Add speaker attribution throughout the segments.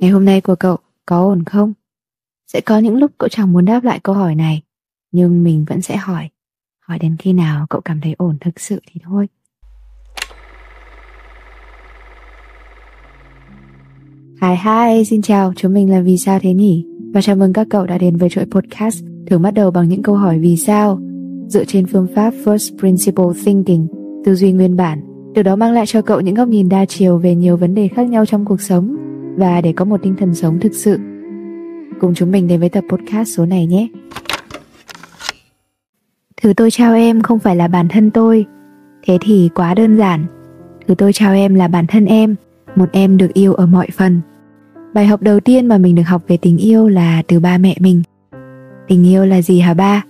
Speaker 1: Ngày hôm nay của cậu có ổn không? Sẽ có những lúc cậu chẳng muốn đáp lại câu hỏi này, nhưng mình vẫn sẽ hỏi. Hỏi đến khi nào cậu cảm thấy ổn thực sự thì thôi. Hi hi, xin chào, chúng mình là Vì sao thế nhỉ? Và chào mừng các cậu đã đến với chuỗi podcast thường bắt đầu bằng những câu hỏi vì sao dựa trên phương pháp First Principle Thinking, tư duy nguyên bản. Điều đó mang lại cho cậu những góc nhìn đa chiều về nhiều vấn đề khác nhau trong cuộc sống và để có một tinh thần sống thực sự. Cùng chúng mình đến với tập podcast số này nhé. Thứ tôi trao em không phải là bản thân tôi, thế thì quá đơn giản. Thứ tôi trao em là bản thân em, một em được yêu ở mọi phần. Bài học đầu tiên mà mình được học về tình yêu là từ ba mẹ mình. Tình yêu là gì hả ba?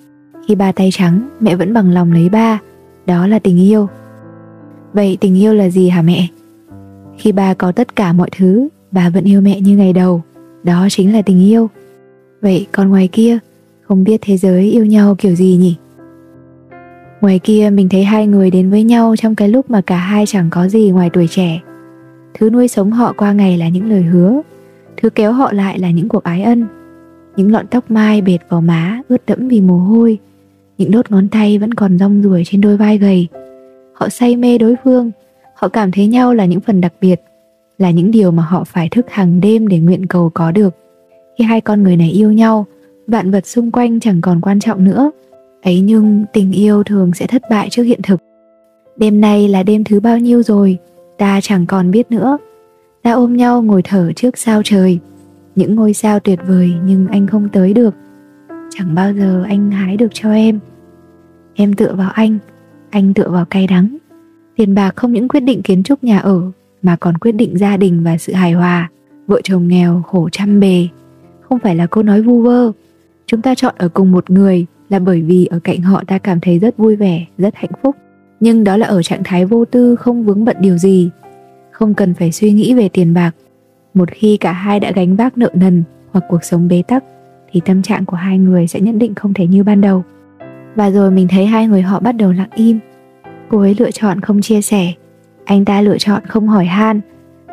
Speaker 1: Khi ba tay trắng, mẹ vẫn bằng lòng lấy ba. Đó là tình yêu. Vậy tình yêu là gì hả mẹ? Khi ba có tất cả mọi thứ, bà vẫn yêu mẹ như ngày đầu. Đó chính là tình yêu. Vậy còn ngoài kia, không biết thế giới yêu nhau kiểu gì nhỉ? Ngoài kia mình thấy hai người đến với nhau trong cái lúc mà cả hai chẳng có gì ngoài tuổi trẻ. Thứ nuôi sống họ qua ngày là những lời hứa, thứ kéo họ lại là những cuộc ái ân. Những lọn tóc mai bệt vào má ướt đẫm vì mồ hôi, những đốt ngón tay vẫn còn rong ruổi trên đôi vai gầy. Họ say mê đối phương, họ cảm thấy nhau là những phần đặc biệt, là những điều mà họ phải thức hàng đêm để nguyện cầu có được. Khi hai con người này yêu nhau, vạn vật xung quanh chẳng còn quan trọng nữa. Ấy nhưng tình yêu thường sẽ thất bại trước hiện thực. Đêm nay là đêm thứ bao nhiêu rồi, ta chẳng còn biết nữa. Ta ôm nhau ngồi thở trước sao trời. Những ngôi sao tuyệt vời nhưng anh không tới được. Chẳng bao giờ anh hái được cho em. Em tựa vào anh, anh tựa vào cay đắng. Tiền bạc không những quyết định kiến trúc nhà ở mà còn quyết định gia đình và sự hài hòa. Vợ chồng nghèo khổ trăm bề. Không phải là câu nói vu vơ. Chúng ta chọn ở cùng một người là bởi vì ở cạnh họ ta cảm thấy rất vui vẻ, rất hạnh phúc. Nhưng đó là ở trạng thái vô tư không vướng bận điều gì. Không cần phải suy nghĩ về tiền bạc. Một khi cả hai đã gánh vác nợ nần hoặc cuộc sống bế tắc thì tâm trạng của hai người sẽ nhất định không thể như ban đầu. Và rồi mình thấy hai người họ bắt đầu lặng im Cô ấy lựa chọn không chia sẻ anh ta lựa chọn không hỏi han.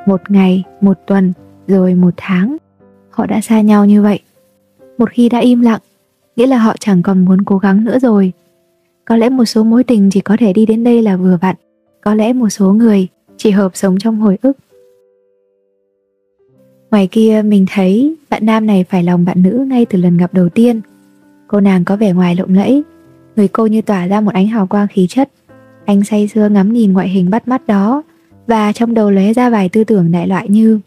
Speaker 1: Một ngày, một tuần, rồi một tháng. Họ đã xa nhau như vậy. Một khi đã im lặng Nghĩa là họ chẳng còn muốn cố gắng nữa rồi. Có lẽ một số mối tình chỉ có thể đi đến đây là vừa vặn. Có lẽ một số người chỉ hợp sống trong hồi ức. Ngoài kia mình thấy bạn nam này phải lòng bạn nữ ngay từ lần gặp đầu tiên. Cô nàng có vẻ ngoài lộng lẫy. Người cô như tỏa ra một ánh hào quang khí chất. Anh say sưa ngắm nhìn ngoại hình bắt mắt đó, Và trong đầu lóe ra vài tư tưởng đại loại như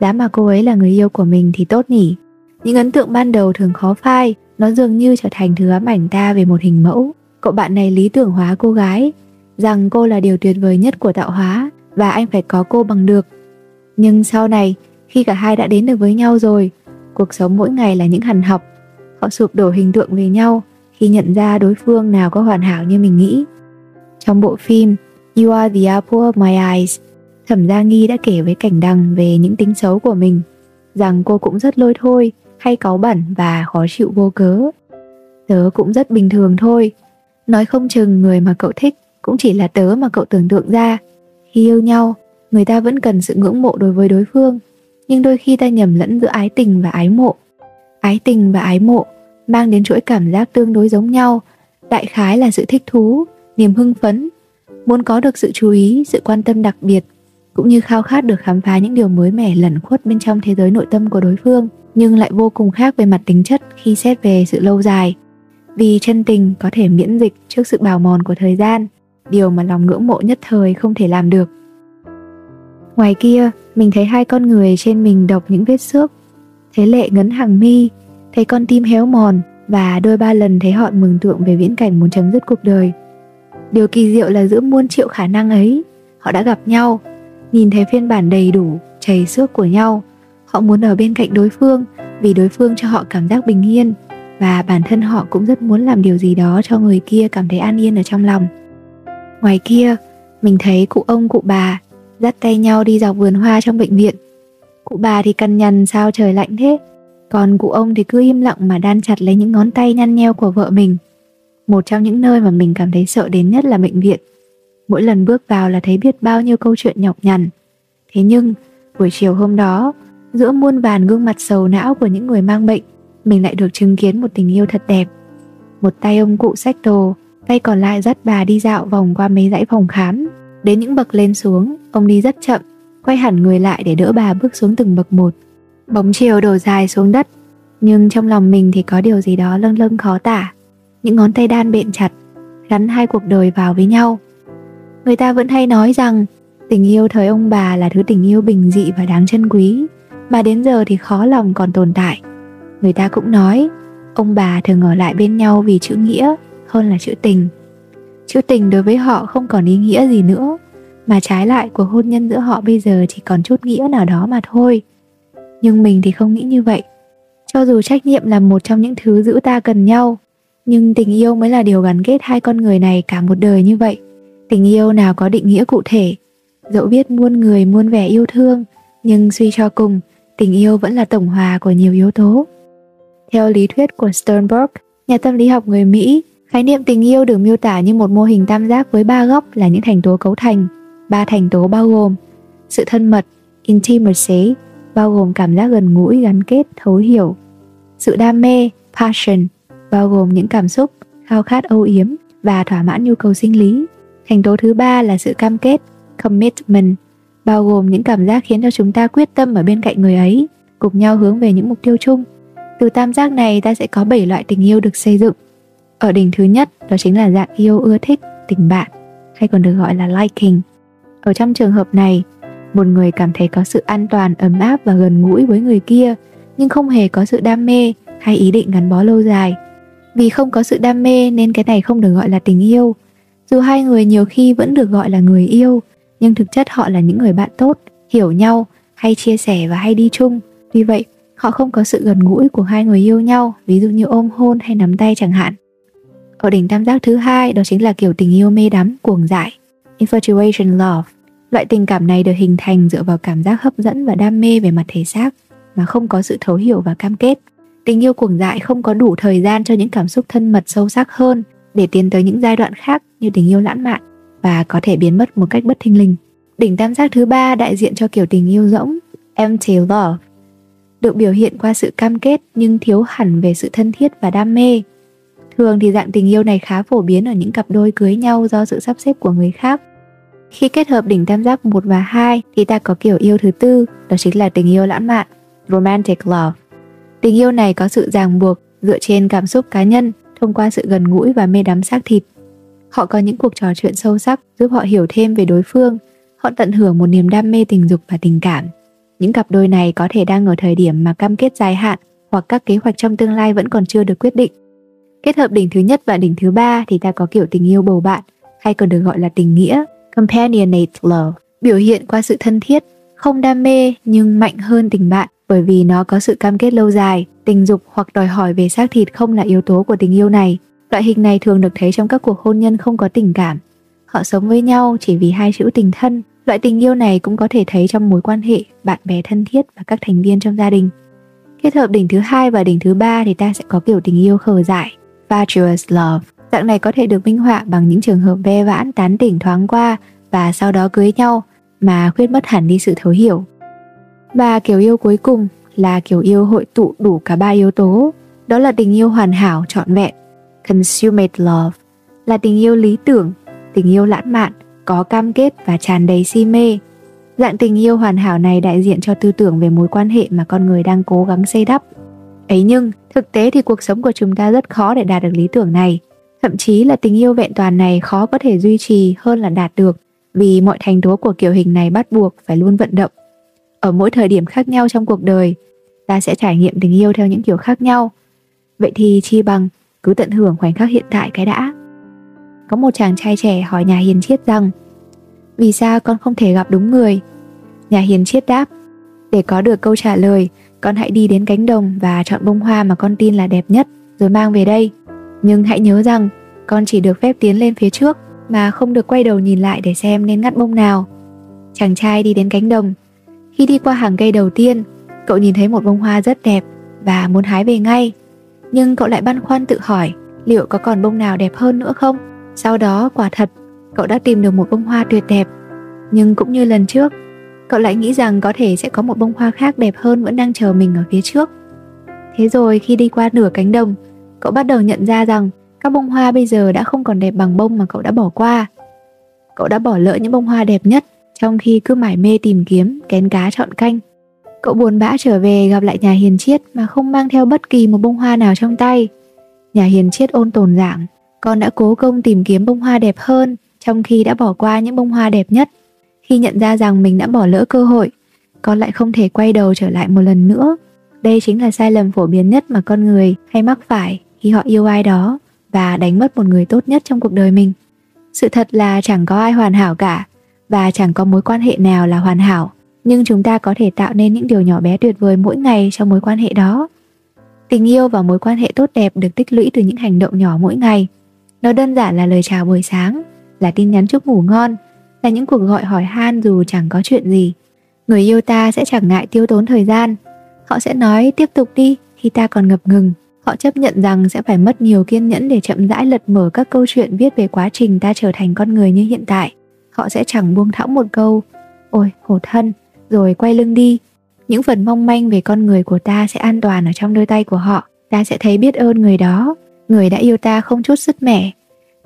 Speaker 1: Giá mà cô ấy là người yêu của mình thì tốt nhỉ? Những ấn tượng ban đầu thường khó phai, Nó dường như trở thành thứ ám ảnh ta về một hình mẫu. Cậu bạn này lý tưởng hóa cô gái, Rằng cô là điều tuyệt vời nhất của tạo hóa, Và anh phải có cô bằng được. Nhưng sau này, Khi cả hai đã đến được với nhau rồi, Cuộc sống mỗi ngày là những hằn học. Họ sụp đổ hình tượng về nhau khi nhận ra đối phương nào có hoàn hảo như mình nghĩ. Trong bộ phim You Are the Apple of My Eyes, Thẩm Gia Nghi đã kể với Cảnh đăng về những tính xấu của mình, rằng cô cũng rất lôi thôi, hay cáu bẩn và khó chịu vô cớ. Tớ cũng rất bình thường thôi, nói không chừng người mà cậu thích cũng chỉ là tớ mà cậu tưởng tượng ra. Khi yêu nhau, người ta vẫn cần sự ngưỡng mộ đối với đối phương, nhưng đôi khi ta nhầm lẫn giữa ái tình và ái mộ. Ái tình và ái mộ mang đến chuỗi cảm giác tương đối giống nhau, đại khái là sự thích thú, niềm hưng phấn, muốn có được sự chú ý, sự quan tâm đặc biệt, cũng như khao khát được khám phá những điều mới mẻ lẩn khuất bên trong thế giới nội tâm của đối phương, nhưng lại vô cùng khác về mặt tính chất khi xét về sự lâu dài. Vì chân tình có thể miễn dịch trước sự bào mòn của thời gian, điều mà lòng ngưỡng mộ nhất thời không thể làm được. Ngoài kia, mình thấy hai con người trên mình đọc những vết xước. Thế lệ ngấn hàng mi, thấy con tim héo mòn và đôi ba lần thấy họ mừng tượng về viễn cảnh muốn chấm dứt cuộc đời. Điều kỳ diệu là giữa muôn triệu khả năng ấy, họ đã gặp nhau, nhìn thấy phiên bản đầy đủ, chảy xước của nhau. Họ muốn ở bên cạnh đối phương vì đối phương cho họ cảm giác bình yên và bản thân họ cũng rất muốn làm điều gì đó cho người kia cảm thấy an yên ở trong lòng. Ngoài kia, mình thấy cụ ông cụ bà dắt tay nhau đi dọc vườn hoa trong bệnh viện. Cụ bà thì cằn nhằn sao trời lạnh thế, còn cụ ông thì cứ im lặng mà đan chặt lấy những ngón tay nhăn nheo của vợ mình. Một trong những nơi mà mình cảm thấy sợ đến nhất là bệnh viện. Mỗi lần bước vào là thấy biết bao nhiêu câu chuyện nhọc nhằn. Thế nhưng, buổi chiều hôm đó, giữa muôn vàn gương mặt sầu não của những người mang bệnh, mình lại được chứng kiến một tình yêu thật đẹp. Một tay ông cụ sách đồ, tay còn lại dắt bà đi dạo vòng qua mấy dãy phòng khám. Đến những bậc lên xuống, ông đi rất chậm, quay hẳn người lại để đỡ bà bước xuống từng bậc một. Bóng chiều đổ dài xuống đất, nhưng trong lòng mình thì có điều gì đó lâng lâng khó tả. Những ngón tay đan bện chặt, gắn hai cuộc đời vào với nhau. Người ta vẫn hay nói rằng tình yêu thời ông bà là thứ tình yêu bình dị và đáng trân quý, mà đến giờ thì khó lòng còn tồn tại. Người ta cũng nói ông bà thường ở lại bên nhau vì chữ nghĩa hơn là chữ tình. Chữ tình đối với họ không còn ý nghĩa gì nữa, mà trái lại cuộc hôn nhân giữa họ bây giờ chỉ còn chút nghĩa nào đó mà thôi. Nhưng mình thì không nghĩ như vậy. Cho dù trách nhiệm là một trong những thứ giữ ta cần nhau, nhưng tình yêu mới là điều gắn kết hai con người này cả một đời như vậy. Tình yêu nào có định nghĩa cụ thể, dẫu biết muôn người muôn vẻ yêu thương, nhưng suy cho cùng, tình yêu vẫn là tổng hòa của nhiều yếu tố. Theo lý thuyết của Sternberg, nhà tâm lý học người Mỹ, khái niệm tình yêu được miêu tả như một mô hình tam giác với ba góc là những thành tố cấu thành. Ba thành tố bao gồm sự thân mật, intimacy, bao gồm cảm giác gần gũi, gắn kết, thấu hiểu. Sự đam mê, passion, bao gồm những cảm xúc, khao khát âu yếm và thỏa mãn nhu cầu sinh lý. Thành tố thứ ba là sự cam kết, commitment, bao gồm những cảm giác khiến cho chúng ta quyết tâm ở bên cạnh người ấy, cùng nhau hướng về những mục tiêu chung. Từ tam giác này ta sẽ có 7 loại tình yêu được xây dựng. Ở đỉnh thứ nhất đó chính là dạng yêu ưa thích, tình bạn, hay còn được gọi là liking. Ở trong trường hợp này, một người cảm thấy có sự an toàn, ấm áp và gần gũi với người kia, nhưng không hề có sự đam mê hay ý định gắn bó lâu dài. Vì không có sự đam mê nên cái này không được gọi là tình yêu. Dù hai người nhiều khi vẫn được gọi là người yêu, nhưng thực chất họ là những người bạn tốt, hiểu nhau, hay chia sẻ và hay đi chung. vì vậy, họ không có sự gần gũi của hai người yêu nhau, ví dụ như ôm hôn hay nắm tay chẳng hạn. Ở đỉnh tam giác thứ hai đó chính là kiểu tình yêu mê đắm, cuồng dại, infatuation love. Loại tình cảm này được hình thành dựa vào cảm giác hấp dẫn và đam mê về mặt thể xác mà không có sự thấu hiểu và cam kết. Tình yêu cuồng dại không có đủ thời gian cho những cảm xúc thân mật sâu sắc hơn để tiến tới những giai đoạn khác như tình yêu lãng mạn và có thể biến mất một cách bất thình lình. Đỉnh tam giác thứ ba đại diện cho kiểu tình yêu rỗng, empty love, được biểu hiện qua sự cam kết nhưng thiếu hẳn về sự thân thiết và đam mê. Thường thì dạng tình yêu này khá phổ biến ở những cặp đôi cưới nhau do sự sắp xếp của người khác. Khi kết hợp đỉnh tam giác 1 và 2 thì ta có kiểu yêu thứ tư, đó chính là tình yêu lãng mạn, romantic love. Tình yêu này có sự ràng buộc dựa trên cảm xúc cá nhân thông qua sự gần gũi và mê đắm xác thịt. Họ có những cuộc trò chuyện sâu sắc giúp họ hiểu thêm về đối phương, họ tận hưởng một niềm đam mê tình dục và tình cảm. Những cặp đôi này có thể đang ở thời điểm mà cam kết dài hạn hoặc các kế hoạch trong tương lai vẫn còn chưa được quyết định. Kết hợp đỉnh thứ nhất và đỉnh thứ ba thì ta có kiểu tình yêu bầu bạn, hay còn được gọi là tình nghĩa, companionate love, biểu hiện qua sự thân thiết, không đam mê nhưng mạnh hơn tình bạn bởi vì nó có sự cam kết lâu dài, tình dục hoặc đòi hỏi về xác thịt không là yếu tố của tình yêu này. Loại hình này thường được thấy trong các cuộc hôn nhân không có tình cảm. Họ sống với nhau chỉ vì hai chữ tình thân. Loại tình yêu này cũng có thể thấy trong mối quan hệ bạn bè thân thiết và các thành viên trong gia đình. Kết hợp đỉnh thứ hai và đỉnh thứ ba thì ta sẽ có kiểu tình yêu khờ dại, virtuous love. Dạng này có thể được minh họa bằng những trường hợp ve vãn tán tỉnh thoáng qua và sau đó cưới nhau mà khuyết mất hẳn đi sự thấu hiểu. Và kiểu yêu cuối cùng là kiểu yêu hội tụ đủ cả ba yếu tố, đó là tình yêu hoàn hảo trọn vẹn, consummate love, là tình yêu lý tưởng, tình yêu lãng mạn, có cam kết và tràn đầy si mê. Dạng tình yêu hoàn hảo này đại diện cho tư tưởng về mối quan hệ mà con người đang cố gắng xây đắp. Ấy nhưng, thực tế thì cuộc sống của chúng ta rất khó để đạt được lý tưởng này. Thậm chí là tình yêu vẹn toàn này khó có thể duy trì hơn là đạt được vì mọi thành tố của kiểu hình này bắt buộc phải luôn vận động. Ở mỗi thời điểm khác nhau trong cuộc đời, ta sẽ trải nghiệm tình yêu theo những kiểu khác nhau. Vậy thì chi bằng cứ tận hưởng khoảnh khắc hiện tại cái đã. Có một chàng trai trẻ hỏi nhà hiền triết rằng Vì sao con không thể gặp đúng người? Nhà hiền triết đáp Để có được câu trả lời, con hãy đi đến cánh đồng và chọn bông hoa mà con tin là đẹp nhất rồi mang về đây. Nhưng hãy nhớ rằng con chỉ được phép tiến lên phía trước mà không được quay đầu nhìn lại để xem nên ngắt bông nào. Chàng trai đi đến cánh đồng. Khi đi qua hàng cây đầu tiên, cậu nhìn thấy một bông hoa rất đẹp và muốn hái về ngay. Nhưng cậu lại băn khoăn tự hỏi liệu có còn bông nào đẹp hơn nữa không? Sau đó quả thật, cậu đã tìm được một bông hoa tuyệt đẹp. Nhưng cũng như lần trước, cậu lại nghĩ rằng có thể sẽ có một bông hoa khác đẹp hơn vẫn đang chờ mình ở phía trước. Thế rồi khi đi qua nửa cánh đồng, cậu bắt đầu nhận ra rằng các bông hoa bây giờ đã không còn đẹp bằng bông mà cậu đã bỏ qua. Cậu đã bỏ lỡ những bông hoa đẹp nhất trong khi cứ mải mê tìm kiếm, kén cá chọn canh. Cậu buồn bã trở về gặp lại nhà hiền chiết mà không mang theo bất kỳ một bông hoa nào trong tay. Nhà hiền chiết ôn tồn giảng, con đã cố công tìm kiếm bông hoa đẹp hơn trong khi đã bỏ qua những bông hoa đẹp nhất. Khi nhận ra rằng mình đã bỏ lỡ cơ hội, con lại không thể quay đầu trở lại một lần nữa. Đây chính là sai lầm phổ biến nhất mà con người hay mắc phải khi họ yêu ai đó và đánh mất một người tốt nhất trong cuộc đời mình. Sự thật là chẳng có ai hoàn hảo cả và chẳng có mối quan hệ nào là hoàn hảo, nhưng chúng ta có thể tạo nên những điều nhỏ bé tuyệt vời mỗi ngày trong mối quan hệ đó. Tình yêu và mối quan hệ tốt đẹp được tích lũy từ những hành động nhỏ mỗi ngày. Nó đơn giản là lời chào buổi sáng, là tin nhắn chúc ngủ ngon, là những cuộc gọi hỏi han dù chẳng có chuyện gì. Người yêu ta sẽ chẳng ngại tiêu tốn thời gian. Họ sẽ nói tiếp tục đi khi ta còn ngập ngừng. Họ chấp nhận rằng sẽ phải mất nhiều kiên nhẫn để chậm rãi lật mở các câu chuyện viết về quá trình ta trở thành con người như hiện tại. Họ sẽ chẳng buông thõng một câu, Ôi, khổ thân, Rồi quay lưng đi. Những phần mong manh về con người của ta sẽ an toàn ở trong đôi tay của họ. Ta sẽ thấy biết ơn người đó. Người đã yêu ta không chút sứt mẻ.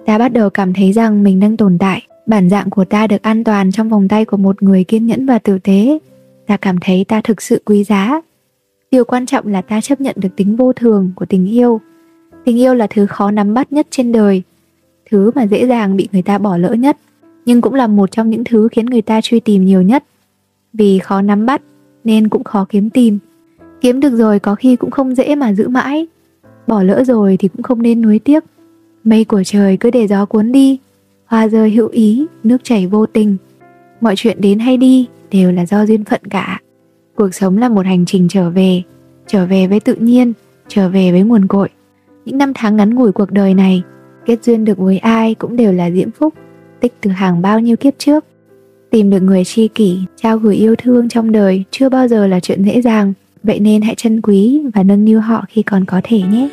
Speaker 1: Ta bắt đầu cảm thấy rằng mình đang tồn tại. Bản dạng của ta được an toàn trong vòng tay của một người kiên nhẫn và tử tế. Ta cảm thấy ta thực sự quý giá. Điều quan trọng là ta chấp nhận được tính vô thường của tình yêu. Tình yêu là thứ khó nắm bắt nhất trên đời. Thứ mà dễ dàng bị người ta bỏ lỡ nhất. Nhưng cũng là một trong những thứ khiến người ta truy tìm nhiều nhất. Vì khó nắm bắt nên cũng khó kiếm tìm. Kiếm được rồi có khi cũng không dễ mà giữ mãi. Bỏ lỡ rồi thì cũng không nên nuối tiếc. Mây của trời cứ để gió cuốn đi Hoa rơi hữu ý, nước chảy vô tình. Mọi chuyện đến hay đi đều là do duyên phận cả. Cuộc sống là một hành trình trở về Trở về với tự nhiên Trở về với nguồn cội. Những năm tháng ngắn ngủi cuộc đời này Kết duyên được với ai cũng đều là diễm phúc. Tích từ hàng bao nhiêu kiếp trước. Tìm được người tri kỷ, Trao gửi yêu thương trong đời Chưa bao giờ là chuyện dễ dàng. Vậy nên hãy trân quý và nâng niu họ khi còn có thể nhé.